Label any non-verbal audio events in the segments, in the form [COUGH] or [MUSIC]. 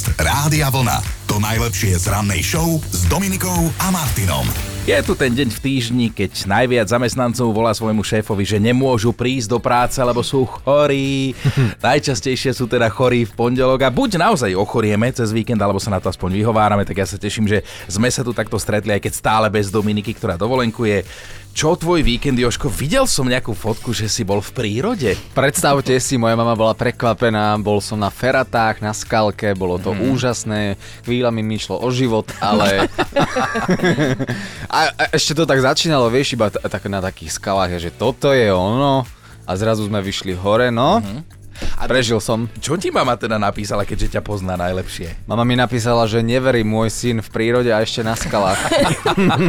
Podcast Rádia Vlna. To najlepšie z rannej show s Dominikou a Martinom. Je tu ten deň v týždni, keď najviac zamestnancov volá svojmu šéfovi, že nemôžu prísť do práce, lebo sú chorí. [LAUGHS] Najčastejšie sú teda chorí v pondelok a buď naozaj ochorieme cez víkend, alebo sa na to aspoň vyhovárame, tak ja sa teším, že sme sa tu takto stretli, aj keď stále bez Dominiky, ktorá dovolenkuje. Čo tvoj víkend, Joško? Videl som nejakú fotku, že si bol v prírode. Predstavte si, moja mama bola prekvapená, bol som na feratách, na skalke, bolo to mm. úžasné, chvíľami mi išlo o život, ale... [LAUGHS] a, a ešte to tak začínalo, vieš, iba t- tak na takých skalách, že toto je ono a zrazu sme vyšli hore, no. Mm. A Prežil som. Čo ti mama teda napísala, keďže ťa pozná najlepšie? Mama mi napísala, že neverí môj syn v prírode a ešte na skalách.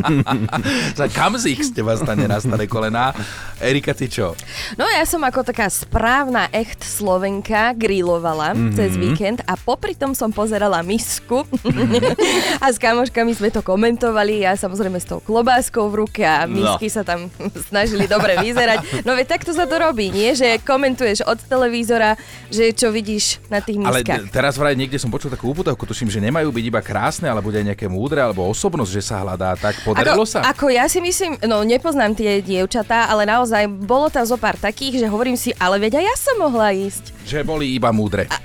[LAUGHS] Za kam z ich ste vás stane na staré kolená? Erika, ty čo? No ja som ako taká správna echt Slovenka grilovala mm-hmm. cez víkend a popri tom som pozerala misku mm-hmm. [LAUGHS] a s kamoškami sme to komentovali a samozrejme s tou klobáskou v ruke a no. misky no. sa tam [LAUGHS] snažili dobre vyzerať. No veď takto sa to robí, nie? Že komentuješ od televízora, že čo vidíš na tých miskách. Ale teraz vraj niekde som počul takú úputavku, tuším, že nemajú byť iba krásne, ale bude aj nejaké múdre alebo osobnosť, že sa hľadá. Tak podarilo ako, sa? Ako ja si myslím, no nepoznám tie dievčatá, ale naozaj bolo tam zo pár takých, že hovorím si, ale veď aj ja som mohla ísť. Že boli iba múdre. [LAUGHS]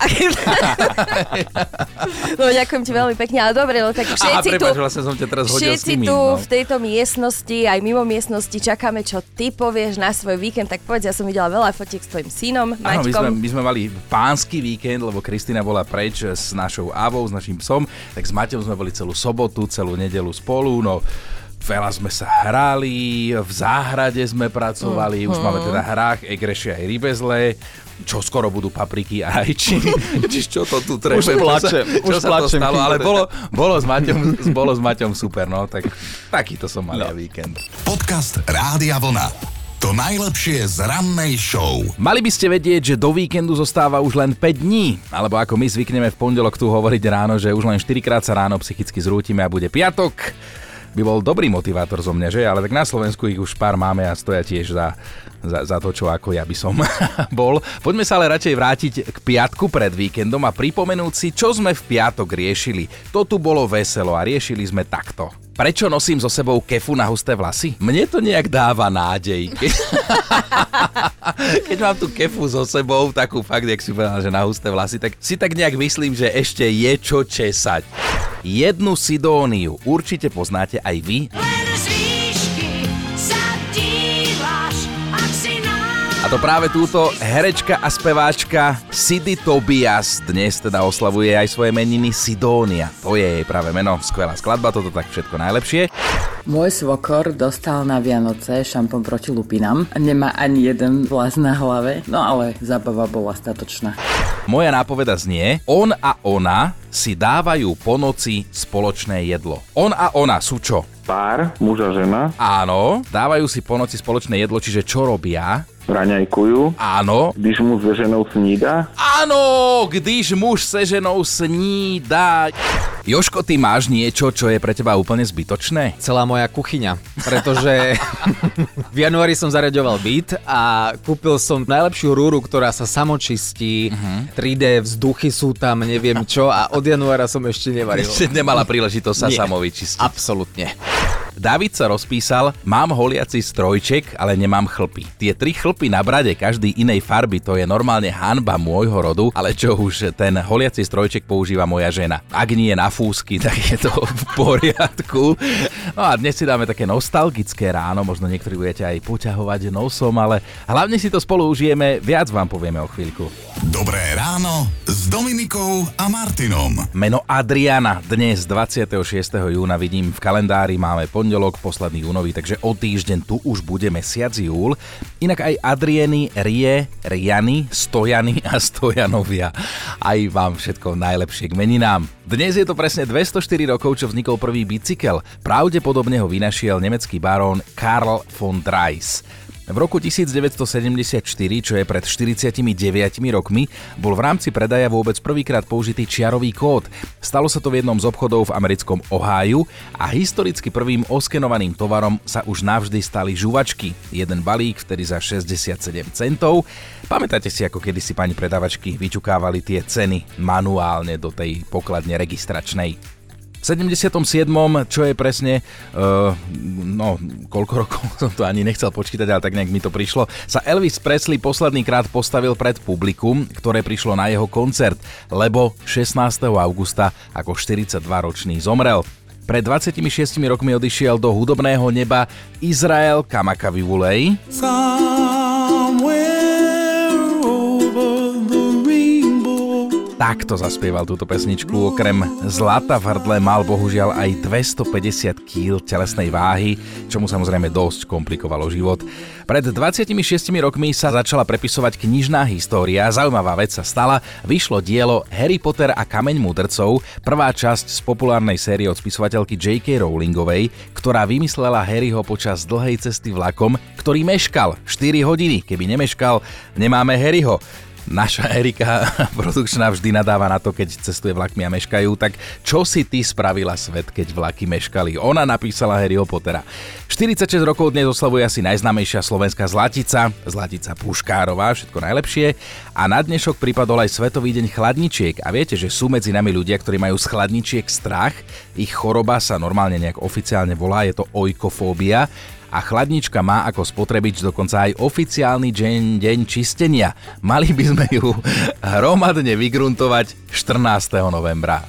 no ďakujem ti veľmi pekne, ale dobre, no tak všetci Aha, prepáč, tu, vlastne som ťa teraz všetci nimi, tu no. v tejto miestnosti, aj mimo miestnosti čakáme, čo ty povieš na svoj víkend, tak povedz, ja som videla veľa fotiek s tvojim synom, Áno, my sme, my sme mali pánsky víkend, lebo Kristina bola preč s našou Avou, s našim psom, tak s Maťom sme boli celú sobotu, celú nedelu spolu, no Veľa sme sa hrali, v záhrade sme pracovali, mm. už máme teda hrách, egreše aj rybezle, čo skoro budú papriky a rajčiny. [LAUGHS] Čiže čo to tu treba? Už [LAUGHS] plačem, čo už sa plačem, to stalo, ale bolo, bolo, s Maťom, bolo s Maťom super, no, tak takýto som mal no. ja víkend. Podcast Rádia Vlna. To najlepšie z rannej show. Mali by ste vedieť, že do víkendu zostáva už len 5 dní, alebo ako my zvykneme v pondelok tu hovoriť ráno, že už len 4 krát sa ráno psychicky zrútime a bude piatok by bol dobrý motivátor zo mňa, že? Ale tak na Slovensku ich už pár máme a stoja tiež za, za, za to, čo ako ja by som [LAUGHS] bol. Poďme sa ale radšej vrátiť k piatku pred víkendom a pripomenúť si, čo sme v piatok riešili. To tu bolo veselo a riešili sme takto. Prečo nosím so sebou kefu na husté vlasy? Mne to nejak dáva nádej. [LAUGHS] [LAUGHS] Keď mám tú kefu so sebou, takú fakt, jak si povedal, že na husté vlasy, tak si tak nejak myslím, že ešte je čo česať. Jednu Sidóniu určite poznáte aj vy. A to práve túto herečka a speváčka Sidy Tobias dnes teda oslavuje aj svoje meniny Sidónia. To je jej práve meno. Skvelá skladba, toto tak všetko najlepšie. Môj svokor dostal na Vianoce šampón proti lupinám. Nemá ani jeden vlas na hlave, no ale zábava bola statočná. Moja nápoveda znie, on a ona si dávajú po noci spoločné jedlo. On a ona sú čo? Pár, muž a žena. Áno, dávajú si po noci spoločné jedlo, čiže čo robia? Raňajkujú. Áno. Když muž se ženou snída. Áno, když muž se ženou snída. Joško, ty máš niečo, čo je pre teba úplne zbytočné? Celá moja kuchyňa, pretože [LAUGHS] v januári som zaraďoval byt a kúpil som najlepšiu rúru, ktorá sa samočistí, uh-huh. 3D vzduchy sú tam, neviem čo a od januára som ešte nevaril. Ešte nemala príležitosť sa samovyčistiť. Absolutne. David sa rozpísal, mám holiaci strojček, ale nemám chlpy. Tie tri chlpy na brade každý inej farby, to je normálne hanba môjho rodu, ale čo už ten holiaci strojček používa moja žena. Ak nie na fúsky, [LAUGHS] tak je to v poriadku. No a dnes si dáme také nostalgické ráno, možno niektorí budete aj poťahovať nosom, ale hlavne si to spolu užijeme, viac vám povieme o chvíľku. Dobré ráno s Dominikou a Martinom. Meno Adriana dnes 26. júna vidím v kalendári, máme pondelok, posledný júnový, takže o týždeň tu už bude mesiac júl. Inak aj Adrieny, Rie, Riany, Stojany a Stojanovia. Aj vám všetko najlepšie k meninám. Dnes je to presne 204 rokov, čo vznikol prvý bicykel. Pravdepodobne ho vynašiel nemecký barón Karl von Dreis. V roku 1974, čo je pred 49 rokmi, bol v rámci predaja vôbec prvýkrát použitý čiarový kód. Stalo sa to v jednom z obchodov v americkom Oháju a historicky prvým oskenovaným tovarom sa už navždy stali žuvačky. Jeden balík vtedy za 67 centov. Pamätáte si, ako kedysi pani predavačky vyťukávali tie ceny manuálne do tej pokladne registračnej. V 77. čo je presne, uh, no koľko rokov [LAUGHS] som to ani nechcel počítať, ale tak nejak mi to prišlo, sa Elvis Presley posledný krát postavil pred publikum, ktoré prišlo na jeho koncert, lebo 16. augusta ako 42-ročný zomrel. Pred 26 rokmi odišiel do hudobného neba Izrael Kamakavivulej. Takto zaspieval túto pesničku, okrem zlata v hrdle mal bohužiaľ aj 250 kg telesnej váhy, čo mu samozrejme dosť komplikovalo život. Pred 26 rokmi sa začala prepisovať knižná história, zaujímavá vec sa stala, vyšlo dielo Harry Potter a kameň mudrcov, prvá časť z populárnej série od spisovateľky J.K. Rowlingovej, ktorá vymyslela Harryho počas dlhej cesty vlakom, ktorý meškal 4 hodiny. Keby nemeškal, nemáme Harryho naša Erika [LAUGHS] produkčná vždy nadáva na to, keď cestuje vlakmi a meškajú, tak čo si ty spravila svet, keď vlaky meškali? Ona napísala Harryho Pottera. 46 rokov dnes oslavuje asi najznámejšia slovenská Zlatica, Zlatica Puškárová, všetko najlepšie. A na dnešok pripadol aj Svetový deň chladničiek. A viete, že sú medzi nami ľudia, ktorí majú z chladničiek strach. Ich choroba sa normálne nejak oficiálne volá, je to oikofóbia a chladnička má ako spotrebič dokonca aj oficiálny deň, deň čistenia. Mali by sme ju hromadne vygruntovať 14. novembra.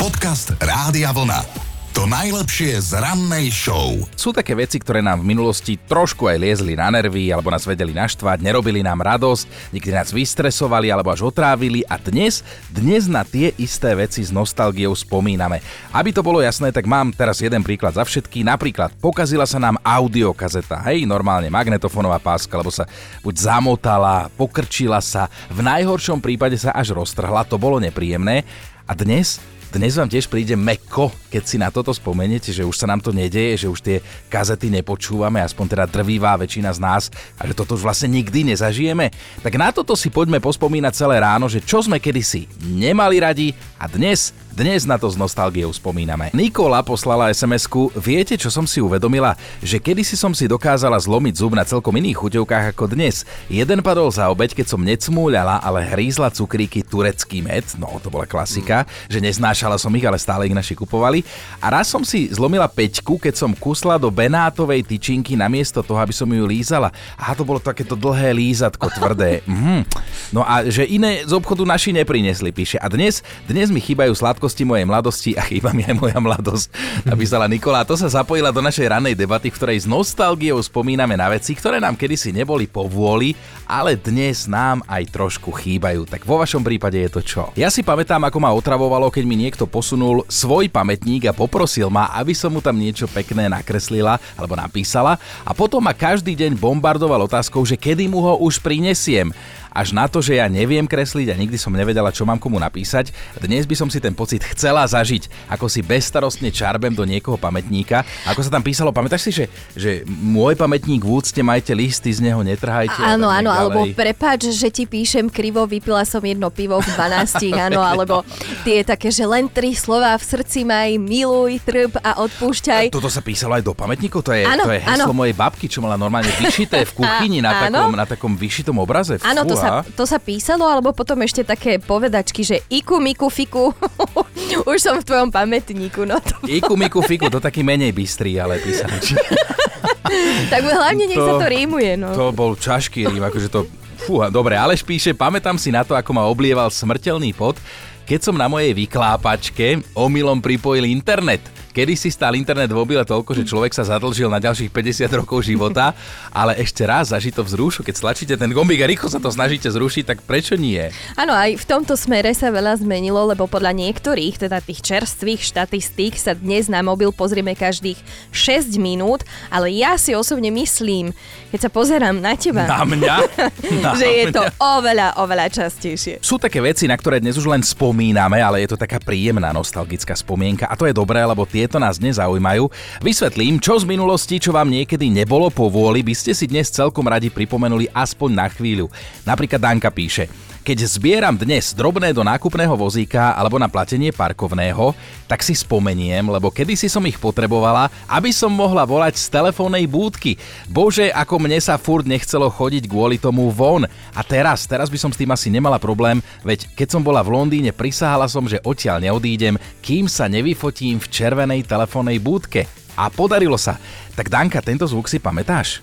Podcast Rádia Vlna. To najlepšie z rannej show. Sú také veci, ktoré nám v minulosti trošku aj liezli na nervy, alebo nás vedeli naštvať, nerobili nám radosť, niekedy nás vystresovali alebo až otrávili a dnes, dnes na tie isté veci s nostalgiou spomíname. Aby to bolo jasné, tak mám teraz jeden príklad za všetky. Napríklad pokazila sa nám audiokazeta, hej, normálne magnetofónová páska, lebo sa buď zamotala, pokrčila sa, v najhoršom prípade sa až roztrhla, to bolo nepríjemné. A dnes dnes vám tiež príde meko, keď si na toto spomeniete, že už sa nám to nedeje, že už tie kazety nepočúvame, aspoň teda drvivá väčšina z nás, a že toto už vlastne nikdy nezažijeme. Tak na toto si poďme pospomínať celé ráno, že čo sme kedysi nemali radi a dnes dnes na to s nostalgiou spomíname. Nikola poslala sms Viete, čo som si uvedomila? Že kedysi som si dokázala zlomiť zub na celkom iných chuťovkách ako dnes. Jeden padol za obeď, keď som necmúľala, ale hrízla cukríky turecký med, no to bola klasika, mm. že neznášala som ich, ale stále ich naši kupovali. A raz som si zlomila peťku, keď som kusla do benátovej tyčinky namiesto toho, aby som ju lízala. A to bolo takéto dlhé lízatko, tvrdé. [LAUGHS] Mm. No a že iné z obchodu naši neprinesli, píše. A dnes, dnes mi chýbajú sladko krátkosti mojej mladosti a chýba mi aj moja mladosť, napísala Nikola. To sa zapojila do našej ranej debaty, v ktorej s nostalgiou spomíname na veci, ktoré nám kedysi neboli po vôli, ale dnes nám aj trošku chýbajú. Tak vo vašom prípade je to čo? Ja si pamätám, ako ma otravovalo, keď mi niekto posunul svoj pamätník a poprosil ma, aby som mu tam niečo pekné nakreslila alebo napísala a potom ma každý deň bombardoval otázkou, že kedy mu ho už prinesiem až na to, že ja neviem kresliť a nikdy som nevedela, čo mám komu napísať. Dnes by som si ten pocit chcela zažiť, ako si bezstarostne čarbem do niekoho pamätníka. Ako sa tam písalo, pamätáš si, že, že môj pamätník v úcte majte listy, z neho netrhajte. Áno, áno, alebo prepáč, že ti píšem krivo, vypila som jedno pivo v 12, áno, [LAUGHS] alebo tie také, že len tri slova v srdci maj, miluj, trb a odpúšťaj. Toto sa písalo aj do pamätníkov, to je, ano, to je heslo ano. mojej babky, čo mala normálne vyšité v [LAUGHS] kuchyni na, takom, na takom vyšitom obraze. Áno, to sa, to sa písalo, alebo potom ešte také povedačky, že iku, miku, fiku. [LAUGHS] Už som v tvojom pamätníku. No to... Iku, miku, fiku, to taký menej bystrý, ale písač. [LAUGHS] tak hlavne nech to, sa to rímuje. No. To bol čašký rím, akože to... Fúha, dobre, Aleš píše, pamätám si na to, ako ma oblieval smrteľný pot, keď som na mojej vyklápačke omylom pripojil internet. Kedy si stál internet v obile toľko, že človek sa zadlžil na ďalších 50 rokov života, ale ešte raz zaží to vzrušu, keď stlačíte ten gombík a rýchlo sa to snažíte zrušiť, tak prečo nie? Áno, aj v tomto smere sa veľa zmenilo, lebo podľa niektorých, teda tých čerstvých štatistík sa dnes na mobil pozrieme každých 6 minút, ale ja si osobne myslím, keď sa pozerám na teba, na mňa, [LAUGHS] na že mňa. je to oveľa, oveľa častejšie. Sú také veci, na ktoré dnes už len spomíname, ale je to taká príjemná nostalgická spomienka a to je dobré, lebo tie tieto nás nezaujímajú. Vysvetlím, čo z minulosti, čo vám niekedy nebolo povôli, by ste si dnes celkom radi pripomenuli aspoň na chvíľu. Napríklad Danka píše, keď zbieram dnes drobné do nákupného vozíka alebo na platenie parkovného, tak si spomeniem, lebo kedysi som ich potrebovala, aby som mohla volať z telefónnej búdky. Bože, ako mne sa furt nechcelo chodiť kvôli tomu von. A teraz, teraz by som s tým asi nemala problém, veď keď som bola v Londýne, prisahala som, že odtiaľ neodídem, kým sa nevyfotím v červenej telefónnej búdke. A podarilo sa. Tak Danka, tento zvuk si pamätáš?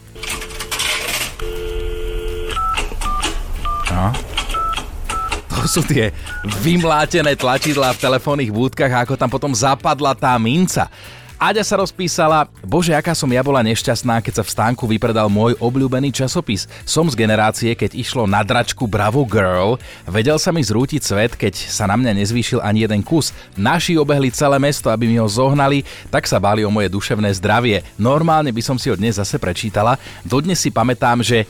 No, sú tie vymlátené tlačidlá v telefónnych búdkach a ako tam potom zapadla tá minca. Aďa sa rozpísala, bože, aká som ja bola nešťastná, keď sa v stánku vypredal môj obľúbený časopis. Som z generácie, keď išlo na dračku Bravo Girl, vedel sa mi zrútiť svet, keď sa na mňa nezvýšil ani jeden kus. Naši obehli celé mesto, aby mi ho zohnali, tak sa báli o moje duševné zdravie. Normálne by som si ho dnes zase prečítala. Dodnes si pamätám, že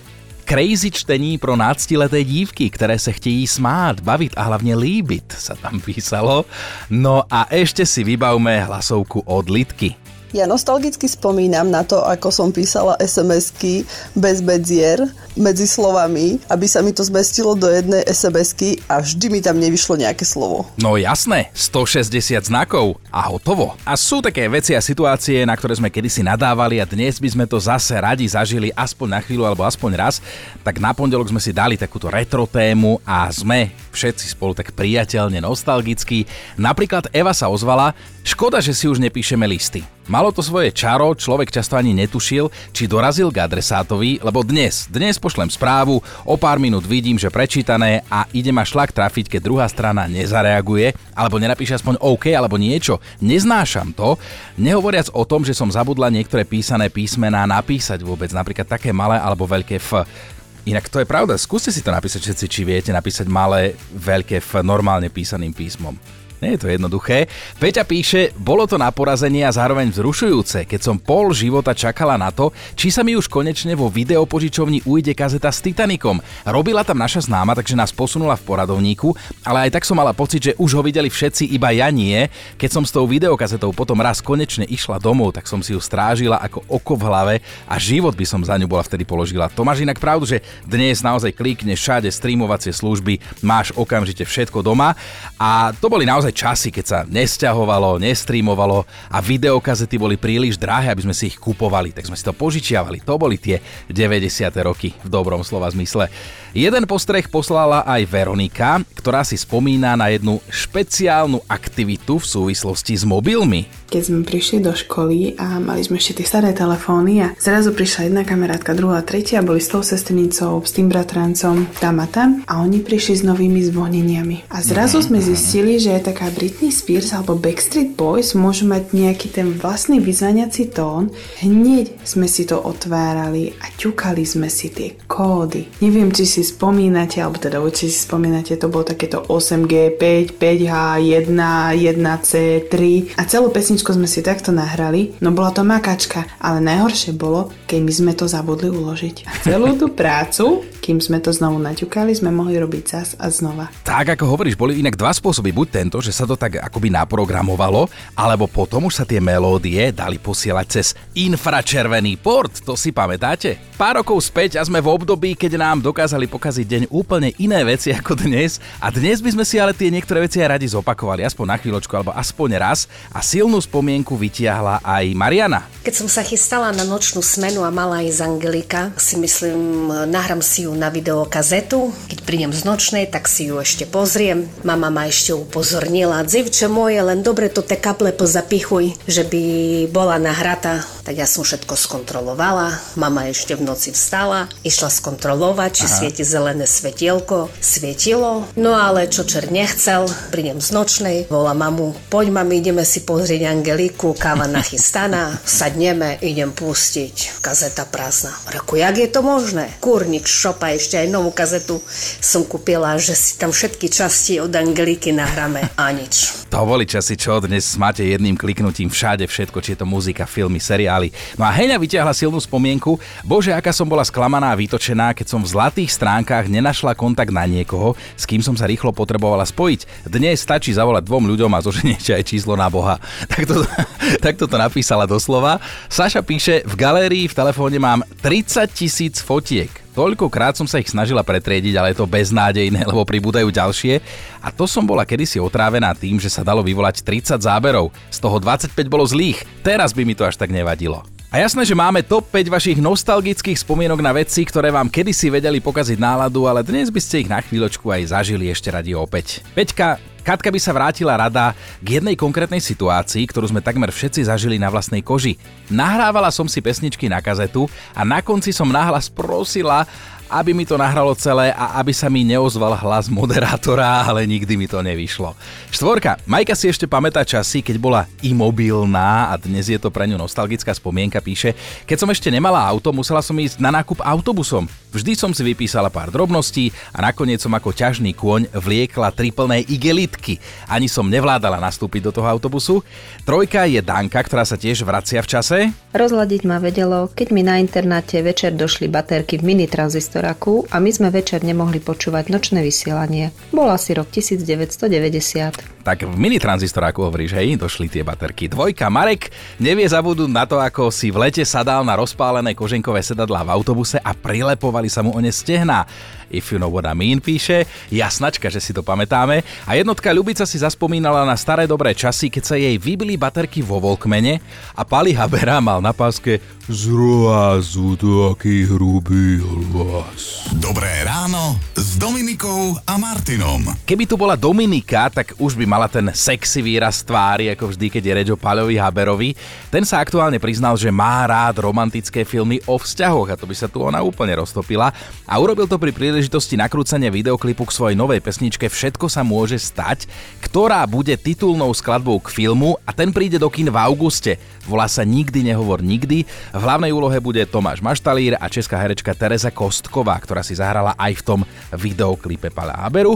crazy čtení pro náctileté dívky, ktoré sa chtějí smát, bavit a hlavne líbit, sa tam písalo. No a ešte si vybavme hlasovku od Litky. Ja nostalgicky spomínam na to, ako som písala SMS-ky bez bedzier medzi slovami, aby sa mi to zmestilo do jednej SMS-ky a vždy mi tam nevyšlo nejaké slovo. No jasné, 160 znakov a hotovo. A sú také veci a situácie, na ktoré sme kedysi nadávali a dnes by sme to zase radi zažili aspoň na chvíľu alebo aspoň raz. Tak na pondelok sme si dali takúto retro tému a sme všetci spolu tak priateľne nostalgicky. Napríklad Eva sa ozvala, škoda, že si už nepíšeme listy. Malo to svoje čaro, človek často ani netušil, či dorazil k adresátovi, lebo dnes, dnes pošlem správu, o pár minút vidím, že prečítané a ide ma šlak trafiť, keď druhá strana nezareaguje, alebo nenapíše aspoň OK, alebo niečo. Neznášam to, nehovoriac o tom, že som zabudla niektoré písané písmená napísať vôbec, napríklad také malé alebo veľké F. Inak to je pravda, skúste si to napísať všetci, či viete napísať malé, veľké F normálne písaným písmom. Nie je to jednoduché. Peťa píše, bolo to na porazenie a zároveň vzrušujúce, keď som pol života čakala na to, či sa mi už konečne vo videopožičovni ujde kazeta s Titanikom. Robila tam naša známa, takže nás posunula v poradovníku, ale aj tak som mala pocit, že už ho videli všetci, iba ja nie. Keď som s tou videokazetou potom raz konečne išla domov, tak som si ju strážila ako oko v hlave a život by som za ňu bola vtedy položila. To máš inak pravdu, že dnes naozaj klikneš všade streamovacie služby, máš okamžite všetko doma a to boli naozaj naozaj časy, keď sa nesťahovalo, nestreamovalo a videokazety boli príliš drahé, aby sme si ich kupovali, tak sme si to požičiavali. To boli tie 90. roky v dobrom slova zmysle. Jeden postreh poslala aj Veronika, ktorá si spomína na jednu špeciálnu aktivitu v súvislosti s mobilmi. Keď sme prišli do školy a mali sme ešte tie staré telefóny a zrazu prišla jedna kamarátka, druhá, tretia, boli s tou sestrnicou, s tým bratrancom, tam a tam a oni prišli s novými zvoneniami. A zrazu sme zistili, že je taká Britney Spears alebo Backstreet Boys môžu mať nejaký ten vlastný vyzvaniaci tón. Hneď sme si to otvárali a ťukali sme si tie kódy. Neviem, či si spomínate, alebo teda určite si spomínate, to bolo takéto 8G5, 5H, 1, 1C, 3 a celú pesničku sme si takto nahrali, no bola to makačka, ale najhoršie bolo, keď my sme to zabudli uložiť. A celú tú prácu, kým sme to znovu naťukali, sme mohli robiť zas a znova. Tak ako hovoríš, boli inak dva spôsoby. Buď tento, že sa to tak akoby naprogramovalo, alebo potom už sa tie melódie dali posielať cez infračervený port, to si pamätáte? Pár rokov späť a sme v období, keď nám dokázali pokaziť deň úplne iné veci ako dnes a dnes by sme si ale tie niektoré veci aj radi zopakovali, aspoň na chvíľočku alebo aspoň raz a silnú spomienku vytiahla aj Mariana. Keď som sa chystala na nočnú smenu a mala aj z Angelika, si myslím, nahrám si ju na videokazetu. Keď prídem z nočnej, tak si ju ešte pozriem. Mama ma ešte upozornila, dzivče moje, len dobre to te kaple pozapichuj, že by bola nahrata. Tak ja som všetko skontrolovala. Mama ešte v noci vstala, išla skontrolovať, či Aha. svieti zelené svetielko. Svietilo, no ale čo čer nechcel, prídem z nočnej, volá mamu, poď mami, ideme si pozrieť Angeliku, káva nachystaná, sadneme, idem pustiť. Kazeta prázdna. Reku, jak je to možné? Kurník šopa, ešte aj novú kazetu som kúpila, že si tam všetky časti od Angeliky nahráme a nič. To boli časy, čo dnes máte jedným kliknutím všade všetko, či je to muzika, filmy, seriály. No a Heňa vyťahla silnú spomienku, bože, aká som bola sklamaná a vytočená, keď som v zlatých stránkach nenašla kontakt na niekoho, s kým som sa rýchlo potrebovala spojiť. Dnes stačí zavolať dvom ľuďom a zoženiete aj číslo na Boha. [LAUGHS] Takto, takto to [LAUGHS] napísala doslova. Saša píše, v galérii v telefóne mám 30 tisíc fotiek. Toľkokrát som sa ich snažila pretriediť, ale je to beznádejné, lebo pribúdajú ďalšie. A to som bola kedysi otrávená tým, že sa dalo vyvolať 30 záberov. Z toho 25 bolo zlých. Teraz by mi to až tak nevadilo. A jasné, že máme top 5 vašich nostalgických spomienok na veci, ktoré vám kedysi vedeli pokaziť náladu, ale dnes by ste ich na chvíľočku aj zažili ešte radi opäť. Peťka, Katka by sa vrátila rada k jednej konkrétnej situácii, ktorú sme takmer všetci zažili na vlastnej koži. Nahrávala som si pesničky na kazetu a na konci som nahlas prosila, aby mi to nahralo celé a aby sa mi neozval hlas moderátora, ale nikdy mi to nevyšlo. Štvorka. Majka si ešte pamätá časy, keď bola imobilná a dnes je to pre ňu nostalgická spomienka, píše. Keď som ešte nemala auto, musela som ísť na nákup autobusom. Vždy som si vypísala pár drobností a nakoniec som ako ťažný kôň vliekla tri plné igelitky. Ani som nevládala nastúpiť do toho autobusu. Trojka je Danka, ktorá sa tiež vracia v čase. Rozladiť ma vedelo, keď mi na internáte večer došli baterky v mini tranzistoraku a my sme večer nemohli počúvať nočné vysielanie. Bol asi rok 1990. Tak v mini tranzistoráku hovoríš, hej, došli tie baterky. Dvojka, Marek nevie zabudnúť na to, ako si v lete sadal na rozpálené koženkové sedadlá v autobuse a prilepovali sa mu o ne stehná. If you know what I mean, píše. Jasnačka, že si to pamätáme. A jednotka Ľubica si zaspomínala na staré dobré časy, keď sa jej vybili baterky vo Volkmene a Pali Habera mal na páske zrazu taký hrubý hlas. Dobré ráno Dominikou a Martinom. Keby tu bola Dominika, tak už by mala ten sexy výraz tvári, ako vždy, keď je reč o Paľovi Haberovi. Ten sa aktuálne priznal, že má rád romantické filmy o vzťahoch a to by sa tu ona úplne roztopila. A urobil to pri príležitosti nakrúcania videoklipu k svojej novej pesničke Všetko sa môže stať, ktorá bude titulnou skladbou k filmu a ten príde do kin v auguste. Volá sa Nikdy nehovor nikdy. V hlavnej úlohe bude Tomáš Maštalír a česká herečka Teresa Kostková, ktorá si zahrala aj v tom videoklipe Pala Haberu.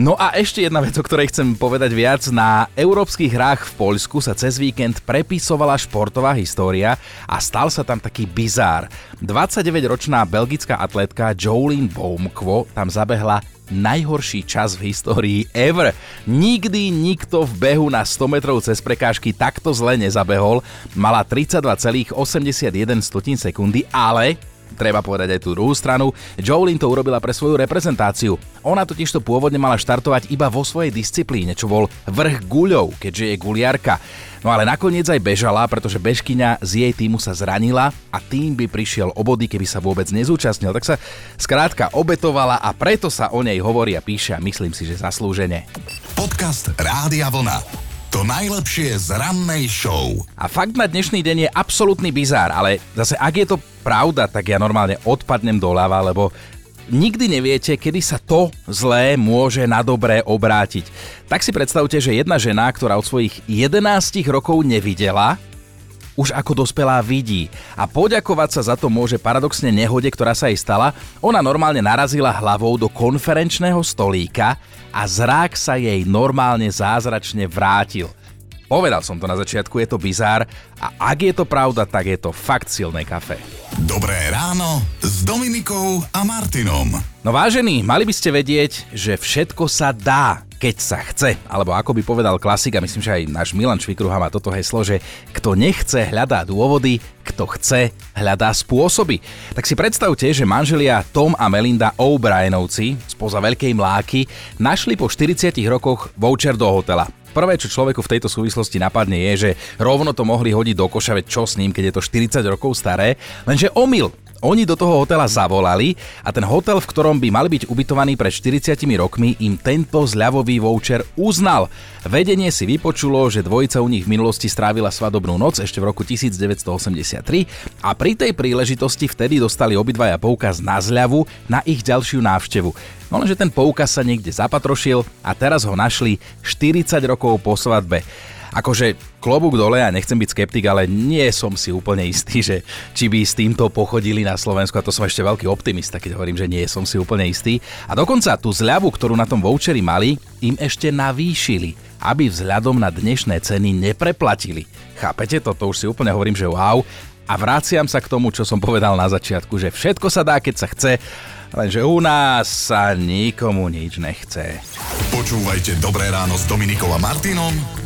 No a ešte jedna vec, o ktorej chcem povedať viac. Na európskych hrách v Poľsku sa cez víkend prepisovala športová história a stal sa tam taký bizár. 29-ročná belgická atletka Jolene Boumkvo tam zabehla najhorší čas v histórii ever. Nikdy nikto v behu na 100 metrov cez prekážky takto zle nezabehol. Mala 32,81 sekundy, ale Treba povedať aj tú druhú stranu. Jolene to urobila pre svoju reprezentáciu. Ona totiž to pôvodne mala štartovať iba vo svojej disciplíne, čo bol vrch guľov, keďže je guliarka. No ale nakoniec aj bežala, pretože bežkyňa z jej týmu sa zranila a tým by prišiel o keby sa vôbec nezúčastnil. Tak sa skrátka obetovala a preto sa o nej hovorí a píše a myslím si, že zaslúžene. Podcast Rádia Vlna. To najlepšie z rannej show. A fakt na dnešný deň je absolútny bizár, ale zase ak je to pravda, tak ja normálne odpadnem doľava, lebo nikdy neviete, kedy sa to zlé môže na dobré obrátiť. Tak si predstavte, že jedna žena, ktorá od svojich 11 rokov nevidela, už ako dospelá vidí. A poďakovať sa za to môže paradoxne nehode, ktorá sa jej stala. Ona normálne narazila hlavou do konferenčného stolíka a zrák sa jej normálne zázračne vrátil. Povedal som to na začiatku, je to bizár a ak je to pravda, tak je to fakt silné kafe. Dobré ráno s Dominikou a Martinom. No vážení, mali by ste vedieť, že všetko sa dá keď sa chce. Alebo ako by povedal klasik, a myslím, že aj náš Milan Švikruha má toto heslo, že kto nechce, hľadá dôvody, kto chce, hľadá spôsoby. Tak si predstavte, že manželia Tom a Melinda O'Brienovci spoza Veľkej Mláky našli po 40 rokoch voucher do hotela. Prvé, čo človeku v tejto súvislosti napadne, je, že rovno to mohli hodiť do koša, veď čo s ním, keď je to 40 rokov staré, lenže omyl. Oni do toho hotela zavolali a ten hotel, v ktorom by mali byť ubytovaní pred 40 rokmi, im tento zľavový voucher uznal. Vedenie si vypočulo, že dvojica u nich v minulosti strávila svadobnú noc ešte v roku 1983 a pri tej príležitosti vtedy dostali obidvaja poukaz na zľavu na ich ďalšiu návštevu. No lenže ten poukaz sa niekde zapatrošil a teraz ho našli 40 rokov po svadbe akože klobúk dole, ja nechcem byť skeptik, ale nie som si úplne istý, že či by s týmto pochodili na Slovensku a to som ešte veľký optimista, keď hovorím, že nie som si úplne istý. A dokonca tú zľavu, ktorú na tom voucheri mali, im ešte navýšili, aby vzhľadom na dnešné ceny nepreplatili. Chápete to? To už si úplne hovorím, že wow. A vraciam sa k tomu, čo som povedal na začiatku, že všetko sa dá, keď sa chce Lenže u nás sa nikomu nič nechce. Počúvajte Dobré ráno s Dominikom a Martinom